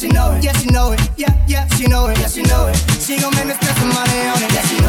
she know it. Yeah, she know it. Yeah, yeah, she know it. Yeah, she know it. She gon' make me spend some money on it. Yeah, she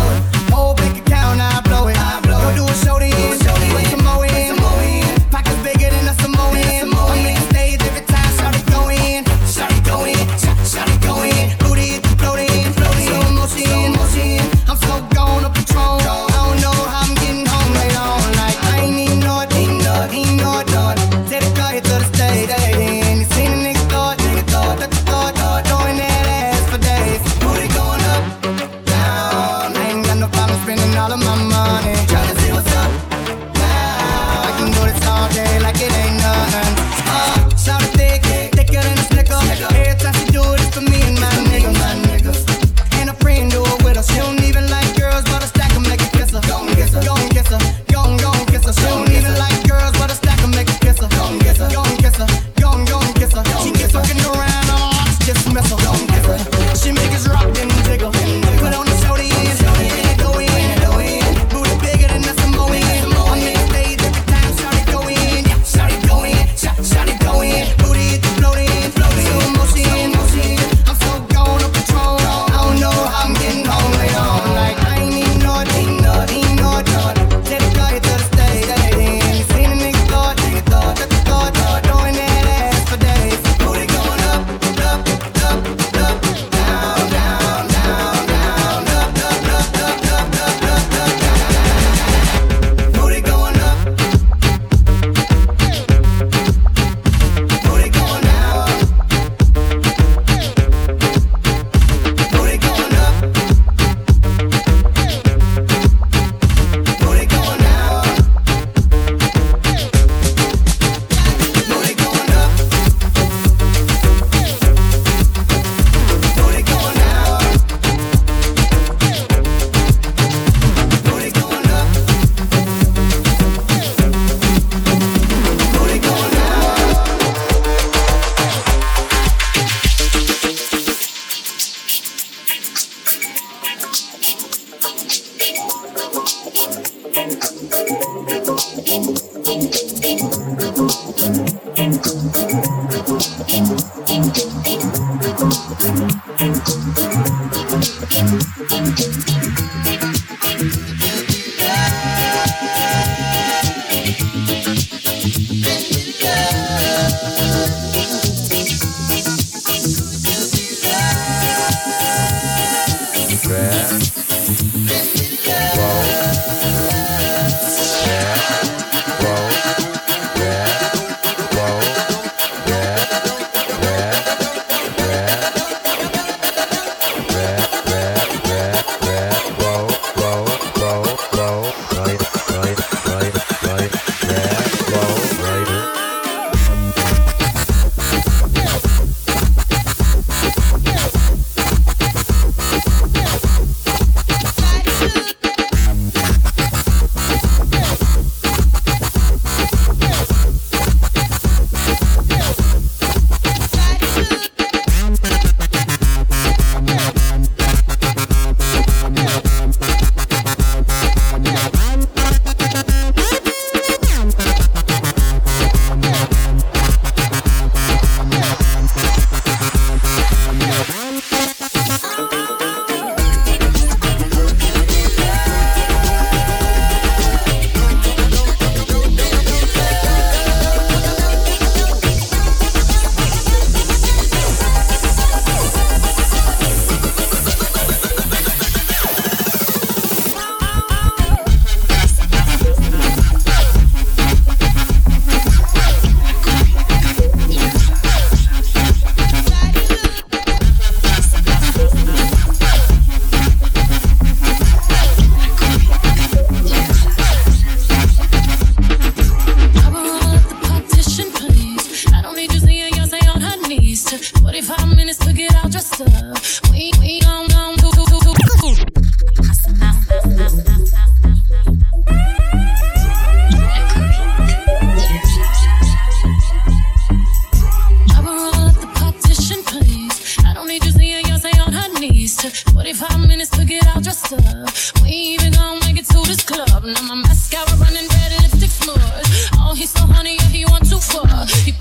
he's so honey, yeah, he want too far. He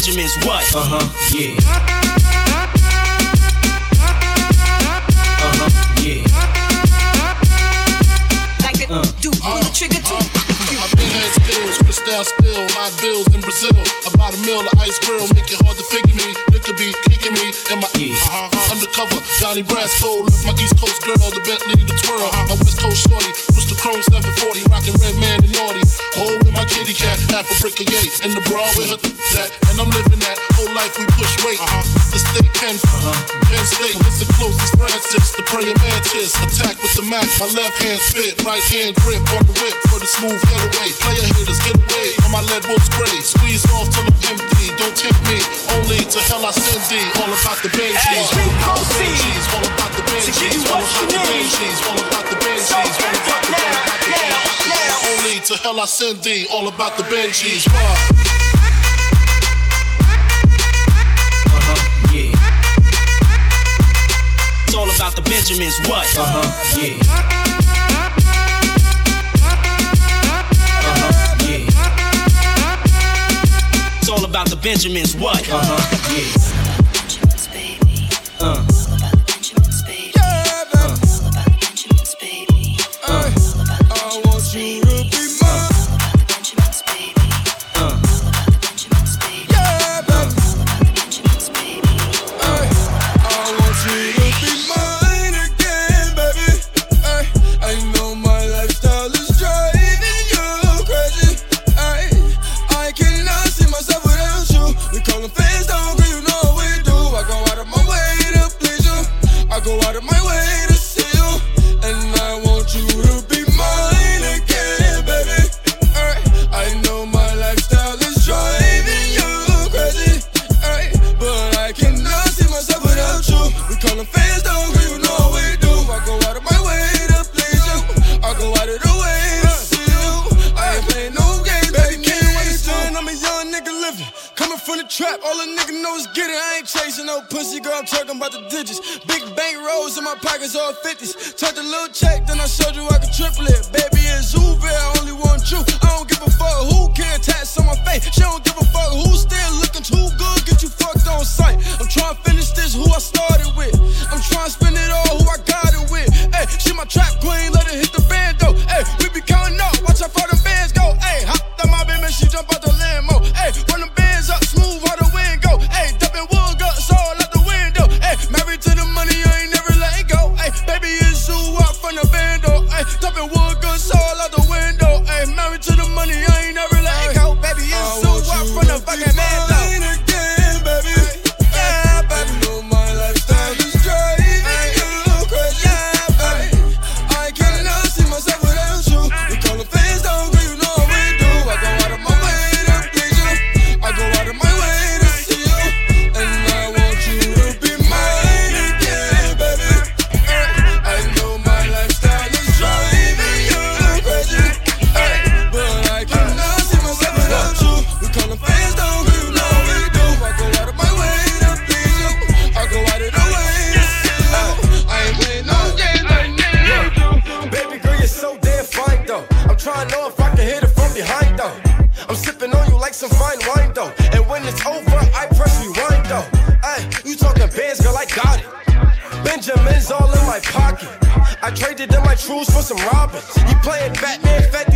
Benjamin's what? Uh huh, yeah. down still. My bills in Brazil. About a meal of ice grill. Make it hard to figure me. Liquor be kicking me in my yeah. uh-huh, undercover. Donnie Brasco. Left my East Coast girl. The Bentley, the twirl. Uh-huh. My West Coast shorty. Mr. Chrome 740. Rocking Redman and Naughty. Hole in my kitty cat. Half a brick of yay. In the bra with her that. And I'm living that. Whole life we push weight. Uh-huh. The state can. Uh-huh. Penn State. It's the closest Francis. The praying mantis. Attack with the Mac. My left hand spit. Right hand grip on the whip. For the smooth getaway. Player hitters get away on my lead wolf's. Squeeze off empty. Don't me. Only to hell I send thee. All about the banshees. Hey, all about the banshees. All about the banshees. All about the banshees. All about the banshees. All about the banshees. Only to hell I send thee. All about the banshees. Uh-huh, it's all about the Benjamins, what? Uh huh, yeah. about the Benjamins. What? Uh-huh. Uh huh. Yeah. Uh. Rules for some Robins. You playing Batman, fat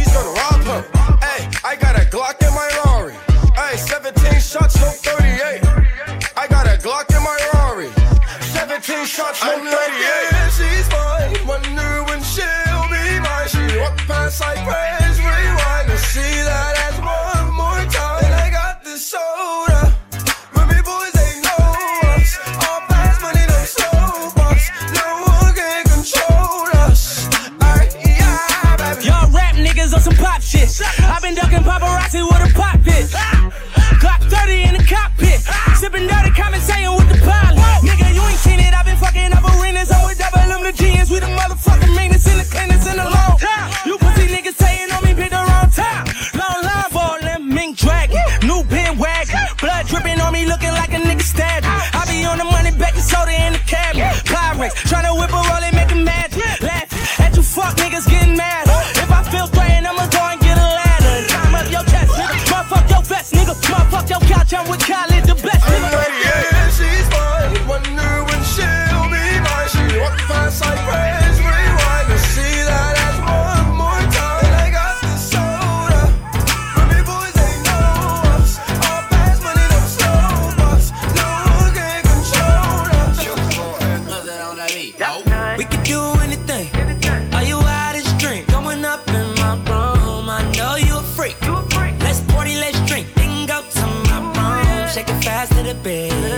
babe.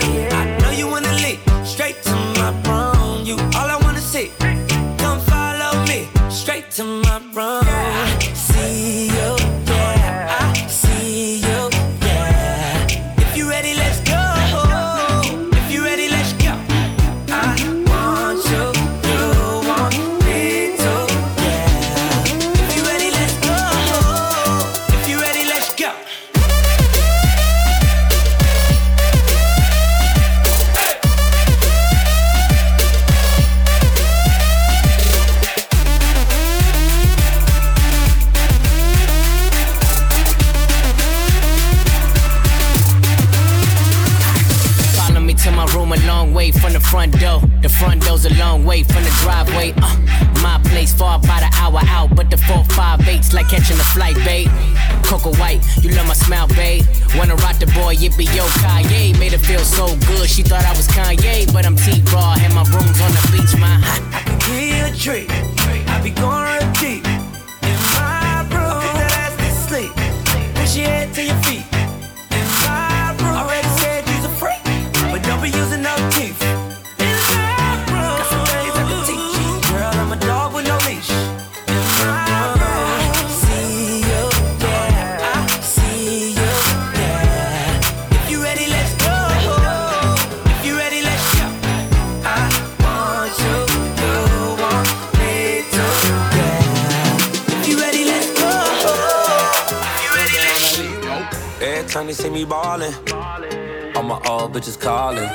All my old bitches calling.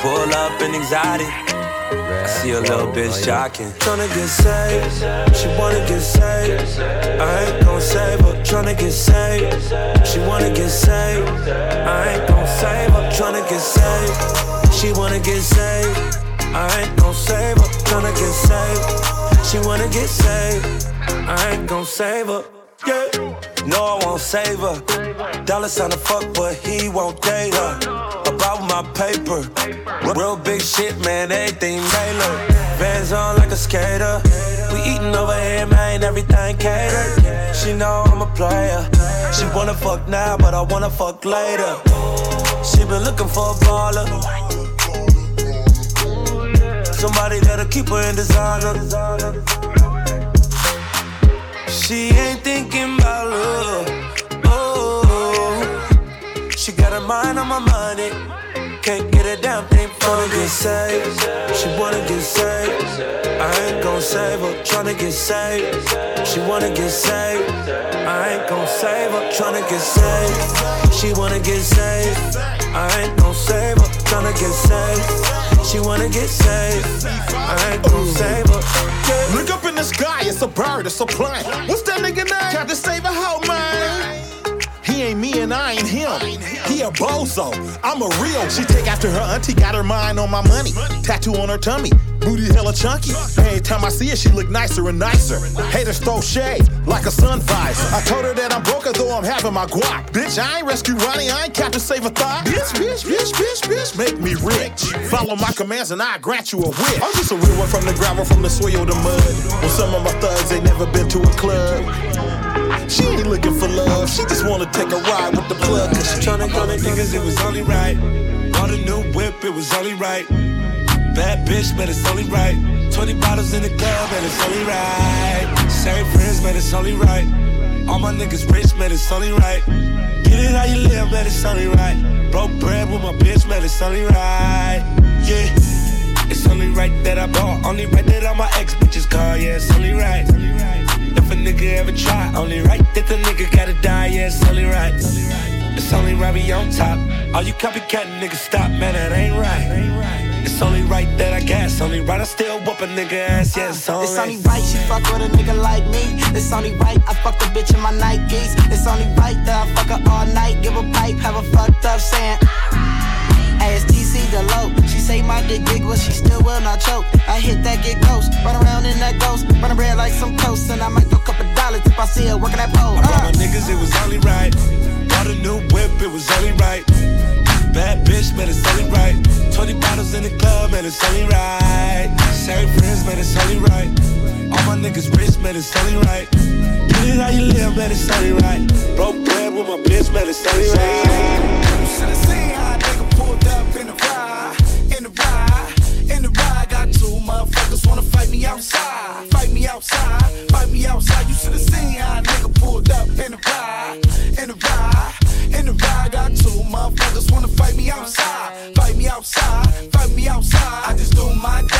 Pull up in anxiety. I see a little bitch oh, jocking. Tryna get saved, she wanna get saved. I ain't gon' save her. Tryna get saved, she wanna get saved. I ain't gon' save her. Tryna get saved, she wanna get saved. I ain't gon' save her. Tryna get saved, she wanna get saved. I ain't gon' save her. Yeah. No, I won't save her. Dollar sign to fuck, but he won't date her. About my paper. Real big shit, man, everything tailored. Vans on like a skater. We eating over here, man, everything catered. She know I'm a player. She wanna fuck now, but I wanna fuck later. She been looking for a baller. Somebody that'll keep her in designer. She ain't thinking about love. Oh, she got her mind on my money. Can't get a damn thing for Wanna get saved. She wanna get saved. I ain't gon' save her. Tryna get saved. She wanna get saved. I ain't gon' save her. Tryna get saved. She wanna get saved. I ain't gon' save her. Tryna get saved. She wanna get saved. I ain't gon' save her. Look up in the sky, it's a bird, it's a plane. What's that nigga name? Captain Save a hoe, man. Ain't me and I ain't him. He a bozo. I'm a real. She take after her auntie, got her mind on my money. Tattoo on her tummy, booty hella chunky. Every time I see her, she look nicer and nicer. Haters throw shade like a sun visor. I told her that I'm broke though I'm having my guac. Bitch, I ain't rescue Ronnie, I ain't Captain Save a thought. Bitch, bitch, bitch, bitch, bitch, make me rich. Follow my commands and I grant you a wish. I'm just a real one from the gravel, from the soil to mud. Well, some of my thugs ain't never been to a club. She ain't looking for love, she just wanna take a ride with the plug. Cause she tryna go to niggas, it was only right. Bought a new whip, it was only right. Bad bitch, but it's only right. 20 bottles in the club, and it's only right. Same friends, but it's only right. All my niggas rich, man, it's only right. Get it how you live, man, it's only right. Broke bread with my bitch, man, it's only right. Yeah. It's only right that I bought, only right that all my ex bitches call, yeah, it's only right. If a nigga ever try, only right that the nigga gotta die, yeah, it's only right. It's only right we on top. All you copycat niggas stop, man, that ain't right. It's only right that I guess, only right I still whoop a nigga ass, yeah, it's only It's only right she fuck with a nigga like me. It's only right I fuck a bitch in my Nikes. It's only right that I fuck her all night, give a pipe, have a fucked up saying. ASTC the low. She say my dick big, but she still will not choke. I hit that get ghost, run around in that ghost, run red like some toast, and I might throw a couple dollars if I see her working that pole. I brought my uh. niggas, it was only right. Bought a new whip, it was only right. Bad bitch, man, it's only right. 20 bottles in in the club, man, it's only right. Same friends, man, it's only right. All my niggas rich, man, it's only right. Get it how you live, man, it's only right. Broke bread with my bitch, man, it's only right. You should've seen how a nigga pulled up in the ride, in the ride, in the ride. Got two motherfuckers wanna fight me outside, fight me outside, fight me outside. You should've seen how a nigga pulled up in the ride, in the ride, in the ride. Got two motherfuckers wanna fight me outside, fight me outside, fight me outside. I just do my dance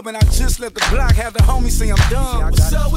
snub, and I just let the block have the homie say I'm done. What's up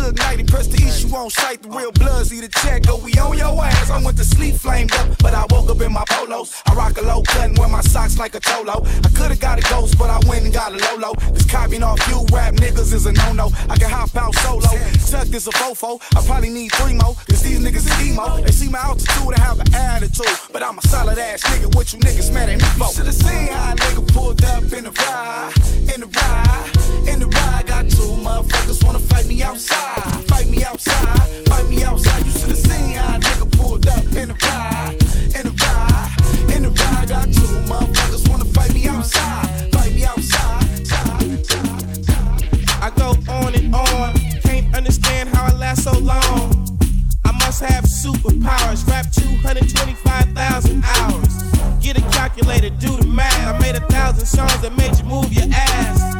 Suge Knight and press the issue on sight. The real bloods eat a check, go we on your ass. I went to sleep flamed up, but I woke up in my polos. I rock a low cut and wear my socks like a cholo. I could've got a ghost, but I went and got a Lolo. This copying off you rap niggas is a no-no. I can hop out solo. Tuck is a fofo. I probably need three more, cause these niggas is emo. They see my altitude and have an attitude. But I'm a solid ass nigga, what you niggas mad at me for? Should've seen how a nigga pulled up in the ride, in the ride, in the ride. Got two motherfuckers wanna fight me outside, fight me outside, fight me outside. You should've seen how a nigga pulled up in the ride, in the ride, in the ride. Got two motherfuckers wanna fight me outside, fight me outside. side, side, side. I go on and on. Can't understand how I last so long. I must have superpowers. Rap 225,000 hours. Get a calculator, do the math. I made a thousand songs that made you move your ass.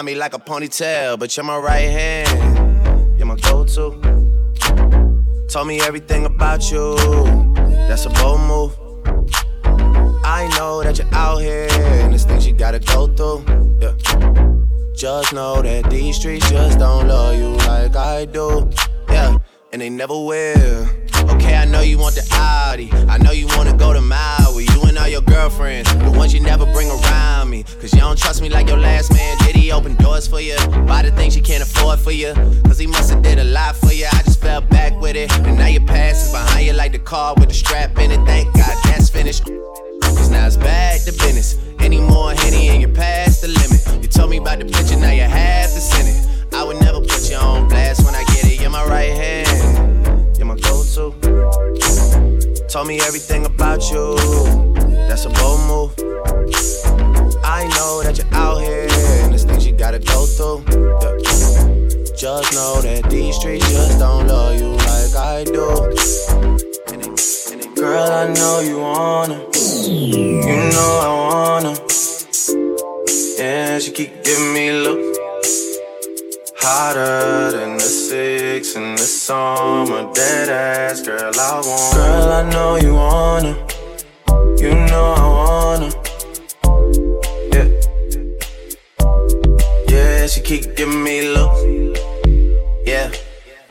Behind me like a ponytail, but you're my right hand. You're my go-to. Told me everything about you. That's a bold move. I know that you're out here and there's things you gotta go through. Yeah. Just know that these streets just don't love you like I do. Yeah, and they never will. Okay, I know you want the Audi. I know you wanna go to Maui. You and all your girlfriends, the ones you never bring around me. Cause you don't trust me like your last man. Open doors for you? Buy the things you can't afford for you. Cause he must've did a lot for you. I just fell back with it. And now your past is behind you like the car with the strap in it. Thank God that's finished. Cause now it's back to business. Any more Henny and you're past the limit. You told me about the picture, now you have to send it. I would never put you on blast when I get it. You're my right hand, you're my go to. Told me everything about you. That's a bold move. I know that you're out here gotta go through. Yeah. Just know that these streets just don't love you like I do. Girl, I know you wanna. You know I wanna. Yeah, she keep giving me look hotter than the six in the summer. Dead ass girl, I want. Girl, I know you wanna. You know I wanna. She keep giving me look. Yeah.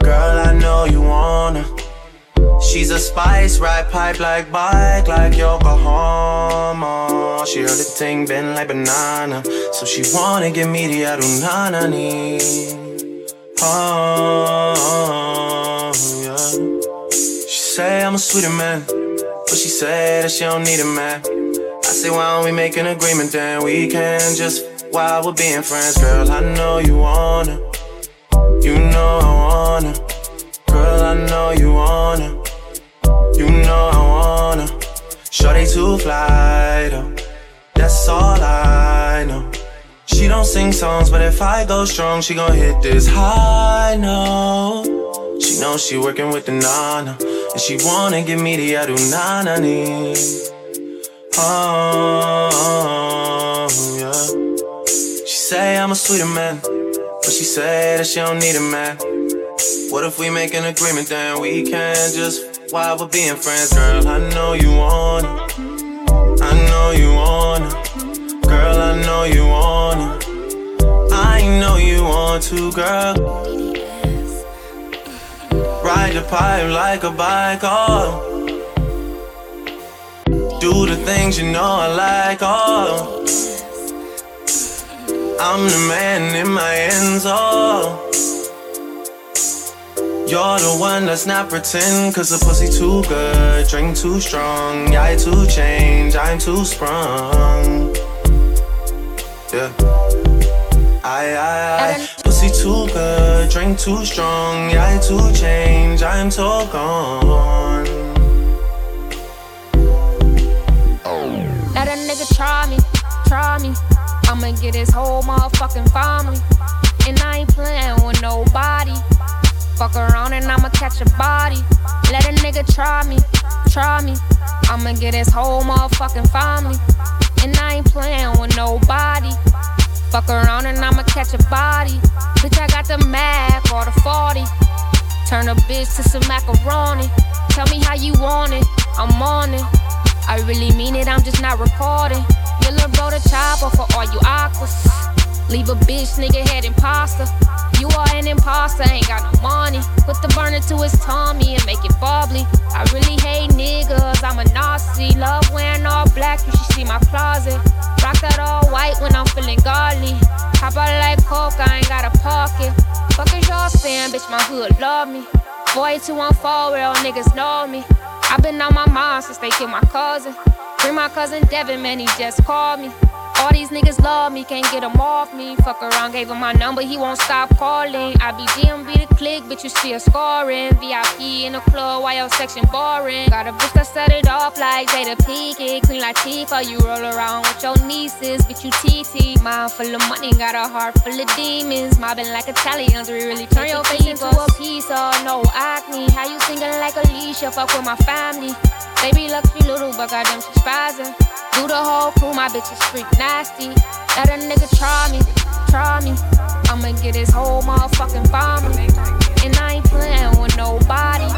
Girl, I know you wanna. She's a spice, ride pipe like bike, like Yokohama. She heard the ting bend like banana, so she wanna give me the arunanani. Oh, yeah. She say I'm a sweeter man, but she say that she don't need a man. I say why don't we make an agreement then we can just while we're being friends, girl. I know you wanna, you know I wanna, girl. I know you wanna. You know I wanna. Shorty to fly though. That's all I know. She don't sing songs, but if I go strong, she gon' hit this high note. She knows she working with the nana, and she wanna give me the adu nana ni. Oh, oh, oh yeah. Say I'm a sweeter man, but she say that she don't need a man. What if we make an agreement, then we can just while we're being friends, girl. I know you want it. I know you want it. Girl, I know you want it. I know you want to, girl. Ride the pipe like a bike, oh. Do the things you know I like, oh. I'm the man in my ends, oh. You're the one that's not pretend, cause the pussy too good, drink too strong. Yeah, I too change, I'm too sprung. Yeah. I, I, I, pussy too good, drink too strong. Yeah, I too change, I'm too gone. Let a nigga try me, try me. I'ma get his whole motherfucking family. And I ain't playing with nobody. Fuck around and I'ma catch a body. Let a nigga try me, try me. I'ma get his whole motherfucking family. And I ain't playing with nobody. Fuck around and I'ma catch a body. Bitch, I got the Mac or the 40. Turn a bitch to some macaroni. Tell me how you want it, I'm on it. I really mean it, I'm just not recording. Bro the chopper for all you aquas. Leave a bitch nigga head imposter. You are an imposter, ain't got no money. Put the burner to his tummy and make it bubbly. I really hate niggas, I'm a Nazi. Love wearing all black, you should see my closet. Rock that all white when I'm feeling godly. Hop out like coke, I ain't got a pocket. Fuck is y'all saying, bitch, my hood love me. 4214, real niggas know me. i been on my mind since they killed my cousin. Bring my cousin Devin, man, he just called me. All these niggas love me, can't get them off me. Fuck around, gave him my number, he won't stop calling. I be DMV the click, but you still scoring. VIP in the club, while your section boring. Got a bitch that set it off like Jada Pinkett. Clean like Tifa, you roll around with your nieces, bitch, you TT. Mind full of money, got a heart full of demons. Mobbing like Italians, we really turn your face into a piece of no acne. How you singing like Alicia, fuck with my family. Baby, luck be little, but goddamn, she's spazzing. Do the whole crew, my bitch is freak nasty. Let a nigga try me, try me. I'ma get his whole motherfucking family. And I ain't playing with nobody.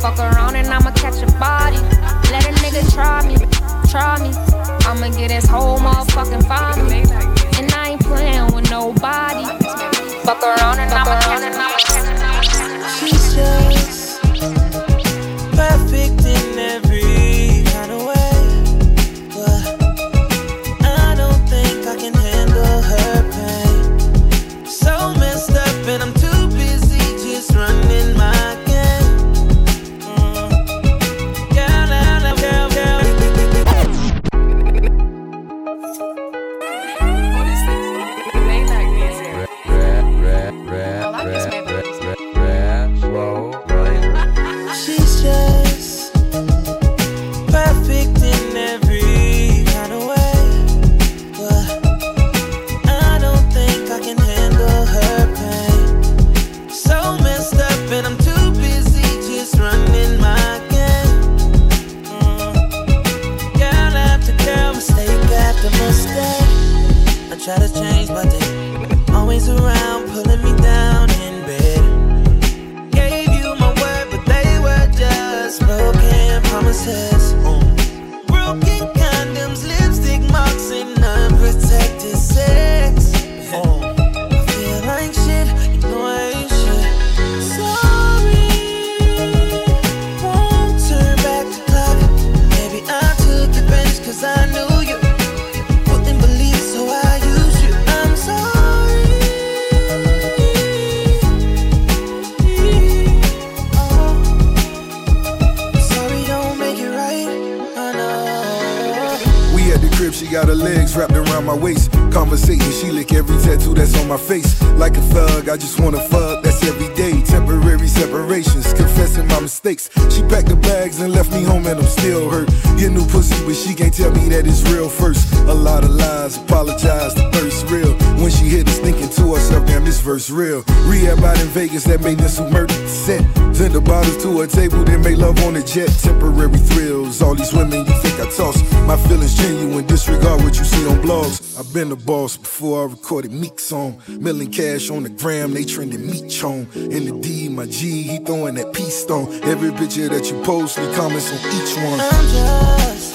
Fuck around and I'ma catch a body. Let a nigga try me, try me. I'ma get his whole motherfucking family. And I ain't playing with nobody. Fuck around and I'ma catch a body. She's just perfect in every Vegas that made this murder set. Send the bottles to a table, then make love on a jet. Temporary thrills, all these women you think I toss. My feelings genuine, disregard what you see on blogs. I've been the boss before I recorded Meek's song. Milling cash on the gram, they trending meat chong. In the D, my G, he throwing that peace stone. Every picture that you post, we comments on each one. I'm just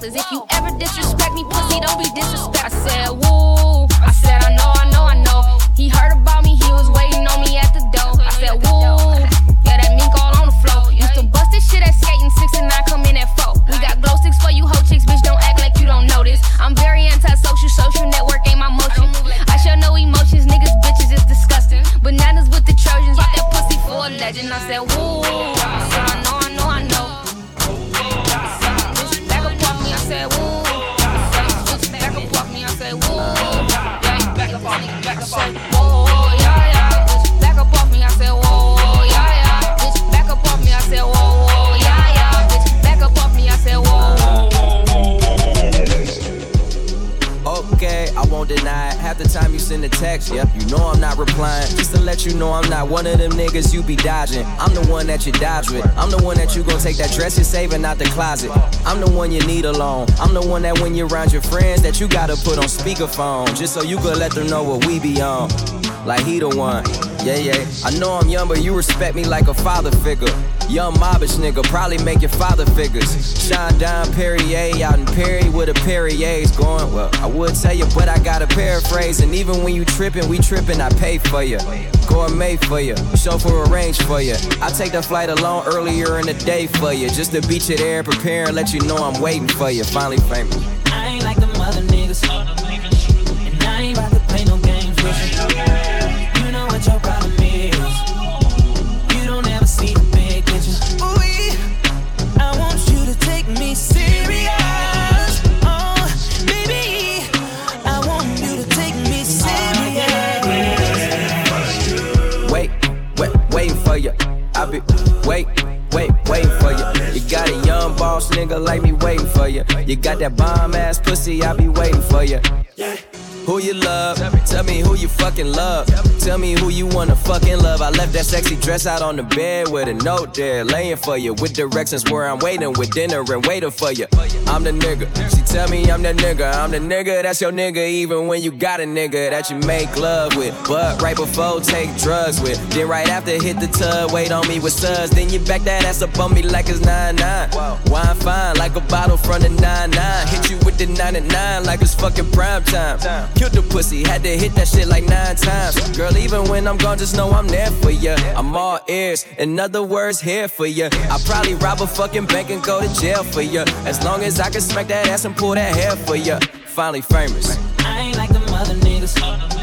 necklace. If you ever disrespect be dodging. I'm the one that you dodge with. I'm the one that you gon' take that dress you're saving out the closet. I'm the one you need alone. I'm the one that when you're around your friends that you gotta put on speakerphone. Just so you could let them know what we be on. Like he the one. Yeah, yeah. I know I'm young, but you respect me like a father figure. Young mobbish nigga, probably make your father figures. Shine down Perrier out in Perry with a Perrier's going. Well, I would tell you, but I gotta paraphrase. And even when you trippin', we trippin', I pay for you. Gourmet for you, chauffeur arrange for you. I take the flight alone earlier in the day for you. Just to beat you there, prepare and let you know I'm waiting for you. Finally famous. Nigga like me waiting for you. You got that bomb ass pussy, I be waiting for you. You love? Tell me who you fucking love. Tell me who you wanna fucking love. I left that sexy dress out on the bed with a note there, laying for you. With directions where I'm waiting with dinner and waiting for you. I'm the nigga. She tell me I'm the nigga. I'm the nigga that's your nigga, even when you got a nigga that you make love with. But right before take drugs with. Then right after hit the tub, wait on me with suds. Then you back that ass up on me like it's 9-9. Wine fine like a bottle from the 9-9. Hit you with the 99 like it's fucking prime time. Killed the pussy, had to hit that shit like nine times. Girl, even when I'm gone, just know I'm there for ya. I'm all ears, in other words, here for ya. I probably rob a fucking bank and go to jail for ya. As long as I can smack that ass and pull that hair for ya. Finally famous. I ain't like them other niggas.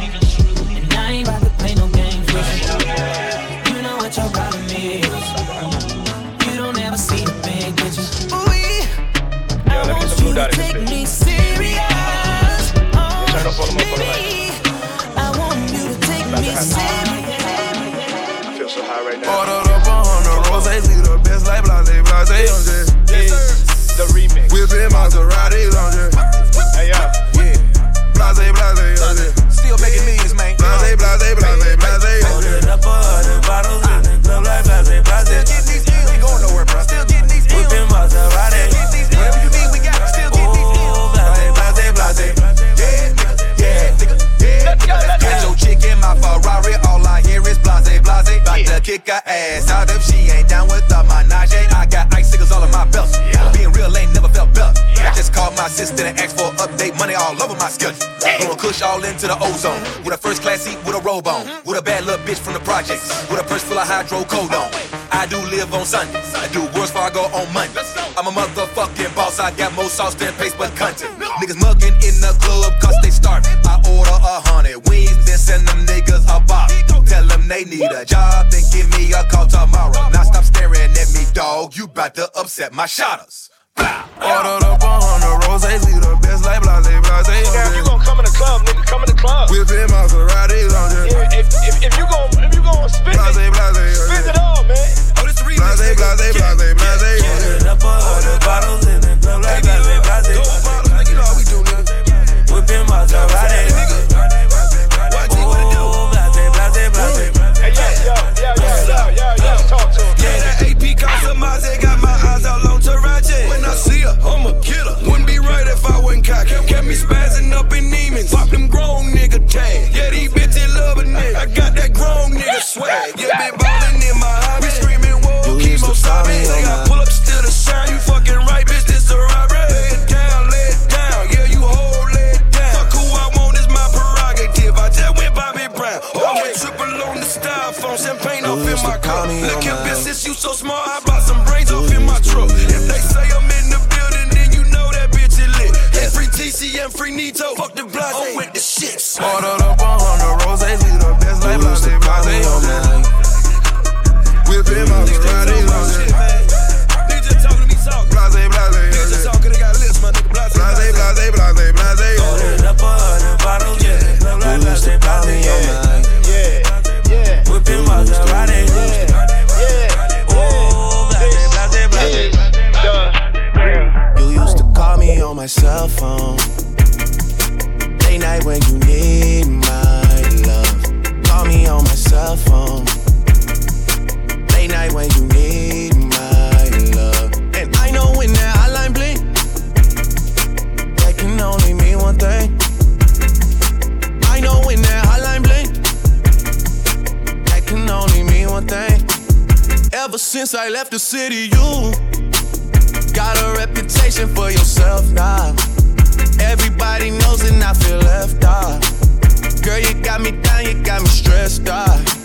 Blase, blase, on jet. The remix. Whipping Maseratis on jet. Hey, yeah. Yeah. Blase, blase, on jet. Still making millions, man. Blase, blase, blase, blase, on jet. Up a hundred bottles in the club like blase, blase. Still Getting these deals, ain't going nowhere, bro. Still getting these deals. Whipping Maserati. Get these deals. Whatever you need, we got. Still getting these deals. Oh, blase, blase, blase. Yeah, nigga. Yeah, nigga. Yeah. Got your chick in my Ferrari. All I hear is blase, blase. About to kick her ass out if called my ask for an update. Money all over my schedule. Throwing kush all into the ozone. With a first class seat with a robe on. With a bad little bitch from the projects. With a purse full of hydrocodone. I do live on Sundays. I do worse before I go on Monday. I'm a motherfucking boss. I got more sauce than paste but content. Niggas mugging in the club cause they starving. I order a hundred wings, then send them niggas a box. Tell them they need a job, then give me a call tomorrow. Now stop staring at me, dog. You bout to upset my shotters. Ordered up a hundred roses, see the best like blase, blase, on Now, if you jet. gonna come in the club, nigga, come in the club. Whipping Maseratis on jet. Yeah, if, if, if you gon' if you gon' spend Blase, it, blase, on spend it all, man. Oh, this the remix. Blase, blase, blase, blase, on jet. Up a hundred bottles in the club like blase, swag. Yeah, been ballin' in my hobby. Screaming, whoa, keep on sobbing. They got pull up, still the shine. You fucking right, bitch, this is a robbery. Lay it down, lay it down. Yeah, you hold, lay it down. Fuck who I want is my prerogative. I just went Bobby Brown. Oh, I triple on the styrofoam. Champagne off in my cup. Look at bitch, since you so smart, I bought some brains off in my truck. If they say I'm in the building, then you know that bitch is lit. Free TC and free Nito. Fuck the blase. I'm with the. Ordered Whipping my Ferrari on that. Talking to me talk. Blase, blase, Nigga talk, they got lips, my nigga. Blase, blase, blase, blase, blase. Ordered up a hundred bottles, yeah. Blase, blase, blase, yeah. Yeah, yeah. Whipping yeah. On my cell phone. Late night when you need my love. Call me on my cell phone. You need my love. And I know when that hotline bling, that can only mean one thing. I know when that hotline bling, that can only mean one thing. Ever since I left the city, you got a reputation for yourself now. Everybody knows and I feel left out. Girl, you got me down, you got me stressed out.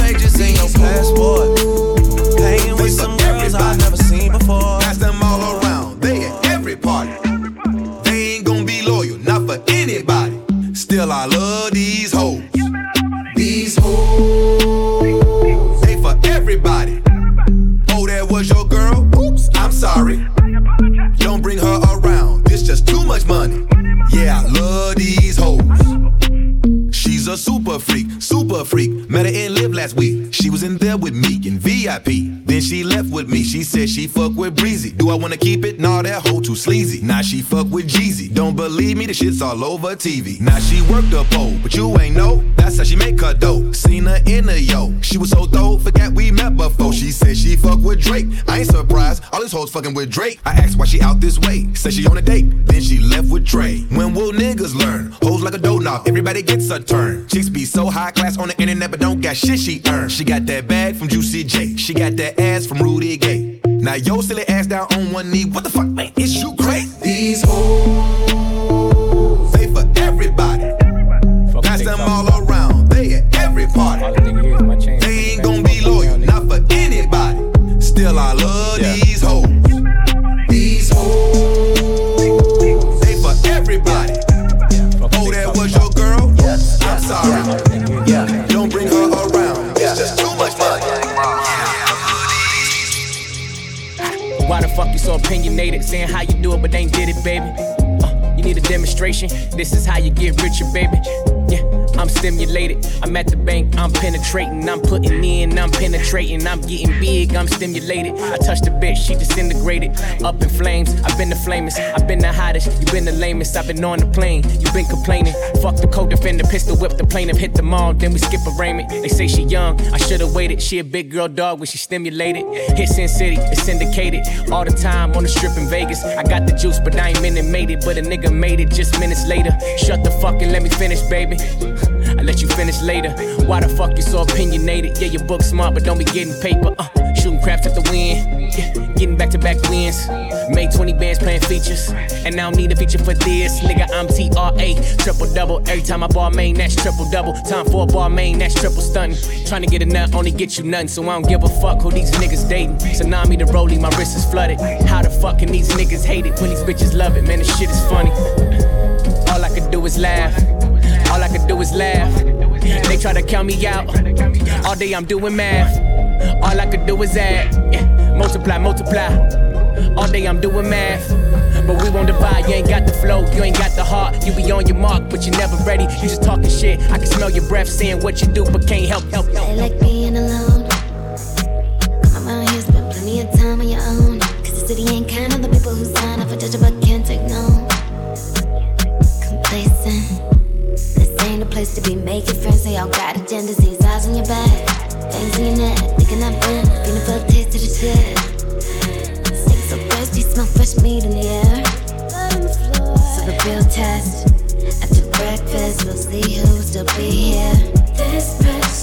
pages in your passport. Hanging with some girls I've never seen before. Pass them all around, they at every party. They ain't gonna be loyal, not for anybody. Still, I love these was in there with me in VIP. Then she left with me. She said she fuck with Breezy. Do I wanna keep it? Nah, that hoe too sleazy. Now she fuck with Jeezy. Don't believe me, the shit's all over TV. Now she worked the pole, but you ain't know. That's how she make her dough. Seen her in a yo. She was so dope, forgot we met before. She said she fuck with Drake. I ain't surprised. All these hoes fucking with Drake. I asked why she out this way. Said she on a date. Then she left with Trey. When will niggas learn? Hoes like a doughnut. Everybody gets a turn. Chicks be so high class on the internet, but don't got shit she earned. She got that bag from Juicy J. She got that ass from Rudy Gay. Now yo silly ass down on one knee. What the fuck, man? Is you crazy? These hoes, they for everybody. Pass them all around. They at every party. They ain't gonna be loyal, not for anybody. Still, I love fuck you so opinionated? Saying how you do it, but ain't did it, baby. Uh, you need a demonstration. This is how you get richer, baby. I'm stimulated. I'm at the bank, I'm penetrating. I'm putting in, I'm penetrating. I'm getting big, I'm stimulated. I touched the bitch, she disintegrated. Up in flames, I've been the flamest. I've been the hottest, you've been the lamest. I've been on the plane, you've been complaining. Fuck the co-defender, pistol whip the plaintiff, hit the mall, then we skip arraignment. They say she young, I should've waited. She a big girl dog when she stimulated. Hit Sin City, it's syndicated. All the time on the strip in Vegas. I got the juice, but I ain't minute made it. But a nigga made it just minutes later. Shut the fuck and let me finish, baby. I let you finish later. Why the fuck you so opinionated? Yeah, your book smart, but don't be getting paper. Uh, shooting craps at the wind. Yeah, getting back to back wins. Made 20 bands playing features. And I need a feature for this. Nigga, I'm TRA. Triple double. Every time I ball main, that's triple double. Time for a ball main, that's triple stunting. Trying to get a nut, only get you nothing. So I don't give a fuck who these niggas dating. Tsunami the rollie, my wrist is flooded. How the fuck can these niggas hate it when these bitches love it? Man, this shit is funny. All I could do is laugh. All I could do is laugh. They try to count me out. All day I'm doing math. All I could do is add. Multiply, multiply. All day I'm doing math. But we won't divide. You ain't got the flow, you ain't got the heart. You be on your mark, but you're never ready. You just talking shit. I can smell your breath saying what you do, but can't help, help, help. I like being alone. Come around here, spend plenty of time on your own. Cause the city ain't kind of the people who sign up for judge place to be making friends. They all got agendas. These eyes on your back. Things in your neck. Thinking I've been. Feeling for a taste of the shit. Sing so thirsty. Smell fresh meat in the air. So the real test. After breakfast, we'll see who'll still be here. This pressure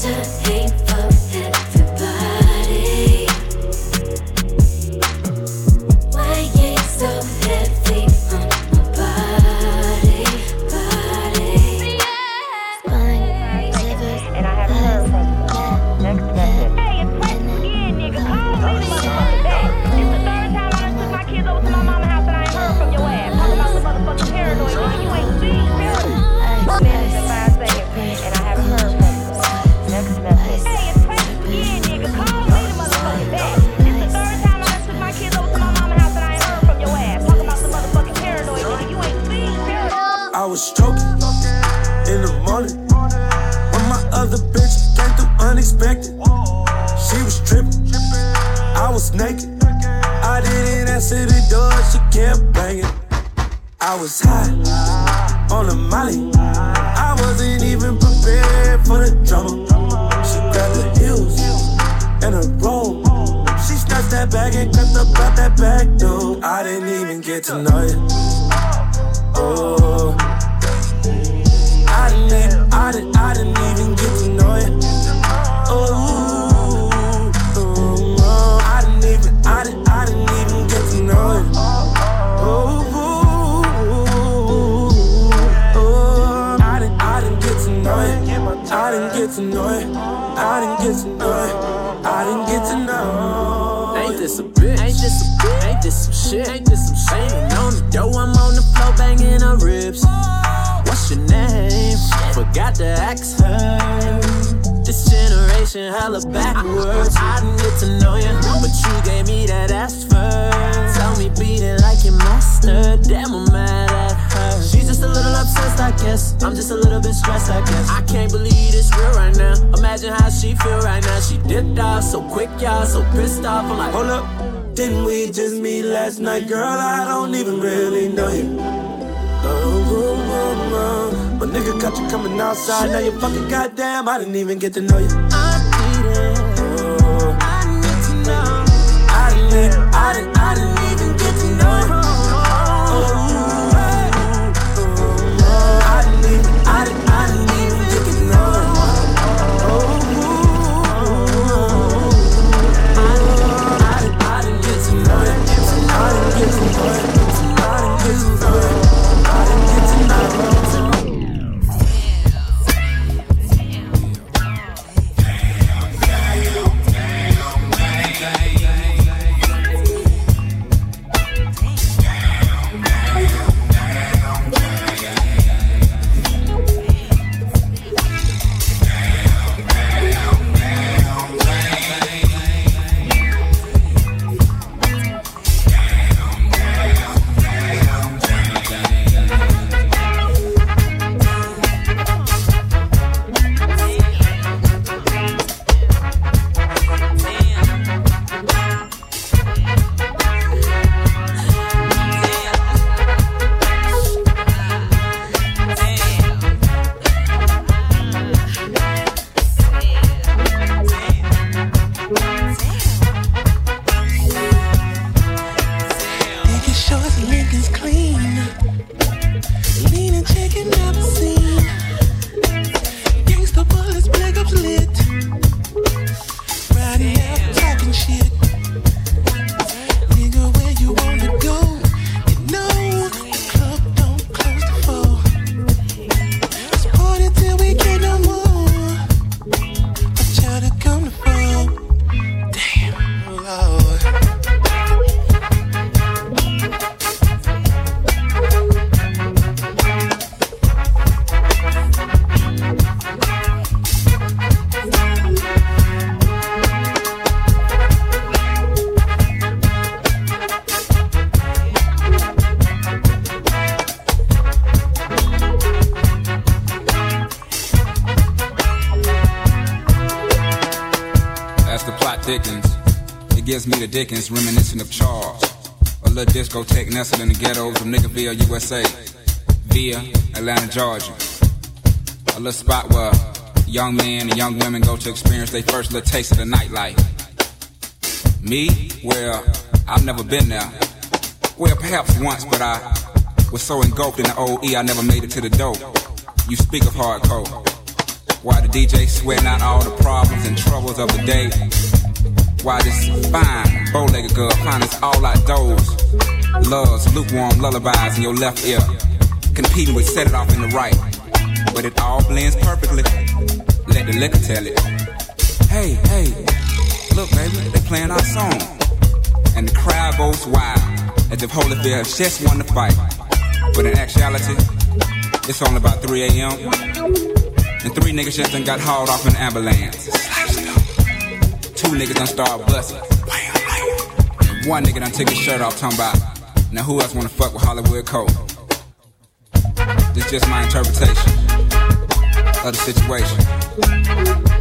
I'm just a little bit stressed, I guess. I can't believe this real right now. Imagine how she feel right now. She dipped off so quick, y'all, so pissed off. I'm like, Hold up, didn't we just meet last night, girl? I don't even really know you. Oh, oh, oh, oh. But nigga caught you coming outside. Now you fucking goddamn. I didn't even get to know you. I need it. Oh. I need to know. I didn't, I didn't, I didn't clean. Bullets, black lit. The Dickens reminiscent of Charles. A little discotheque nestled in the ghettos of Niggerville, USA. Via Atlanta, Georgia. A little spot where young men and young women go to experience their first little taste of the nightlife. Me? Well, I've never been there. Well, perhaps once, but I was so engulfed in the old E, I never made it to the dope. You speak of hardcore. Why the DJ sweating out all the problems and troubles of the day? Why this fine, bow-legged girl finds all outdoors? Loves lukewarm lullabies in your left ear, competing with set it off in the right. But it all blends perfectly. Let the liquor tell it. Hey, hey, look, baby, they playing our song. And the crowd goes wild, as if Holyfield has just won the fight. But in actuality, it's only about 3 a.m. And three niggas just done got hauled off in an ambulance. Two niggas done started busting. One nigga done took his shirt off, talking about, now who else wanna fuck with Hollywood Cole? This just my interpretation of the situation.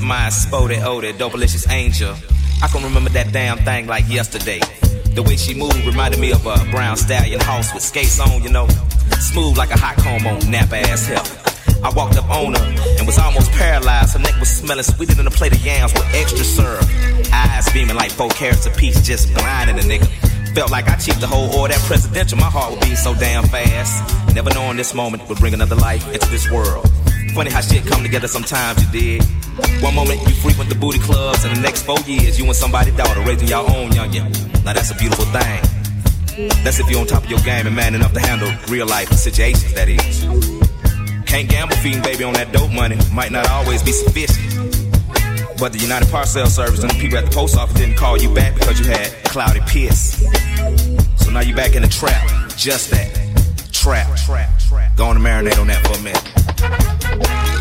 My SpottieOttieDopaliscious angel, I can remember that damn thing like yesterday. The way she moved reminded me of a brown stallion horse with skates on, you know, smooth like a hot comb on nap ass hell. I walked up on her and was almost paralyzed. Her neck was smelling sweeter than a plate of yams with extra syrup. Eyes beaming like four carats apiece, just blinding the nigga. Felt like I cheated the whole order that presidential. My heart would beat so damn fast. Never knowing this moment would bring another life into this world. Funny how shit come together sometimes, you did. One moment you frequent the booty clubs, and the next four years you and somebody's daughter raising your own youngin'. Now that's a beautiful thing. That's if you're on top of your game and man enough to handle real life situations, that is. Can't gamble feeding baby on that dope money, might not always be sufficient. But the United Parcel Service and the people at the post office didn't call you back because you had cloudy piss. So now you're back in the trap, just that. Trap. Go on and marinate on that for a minute.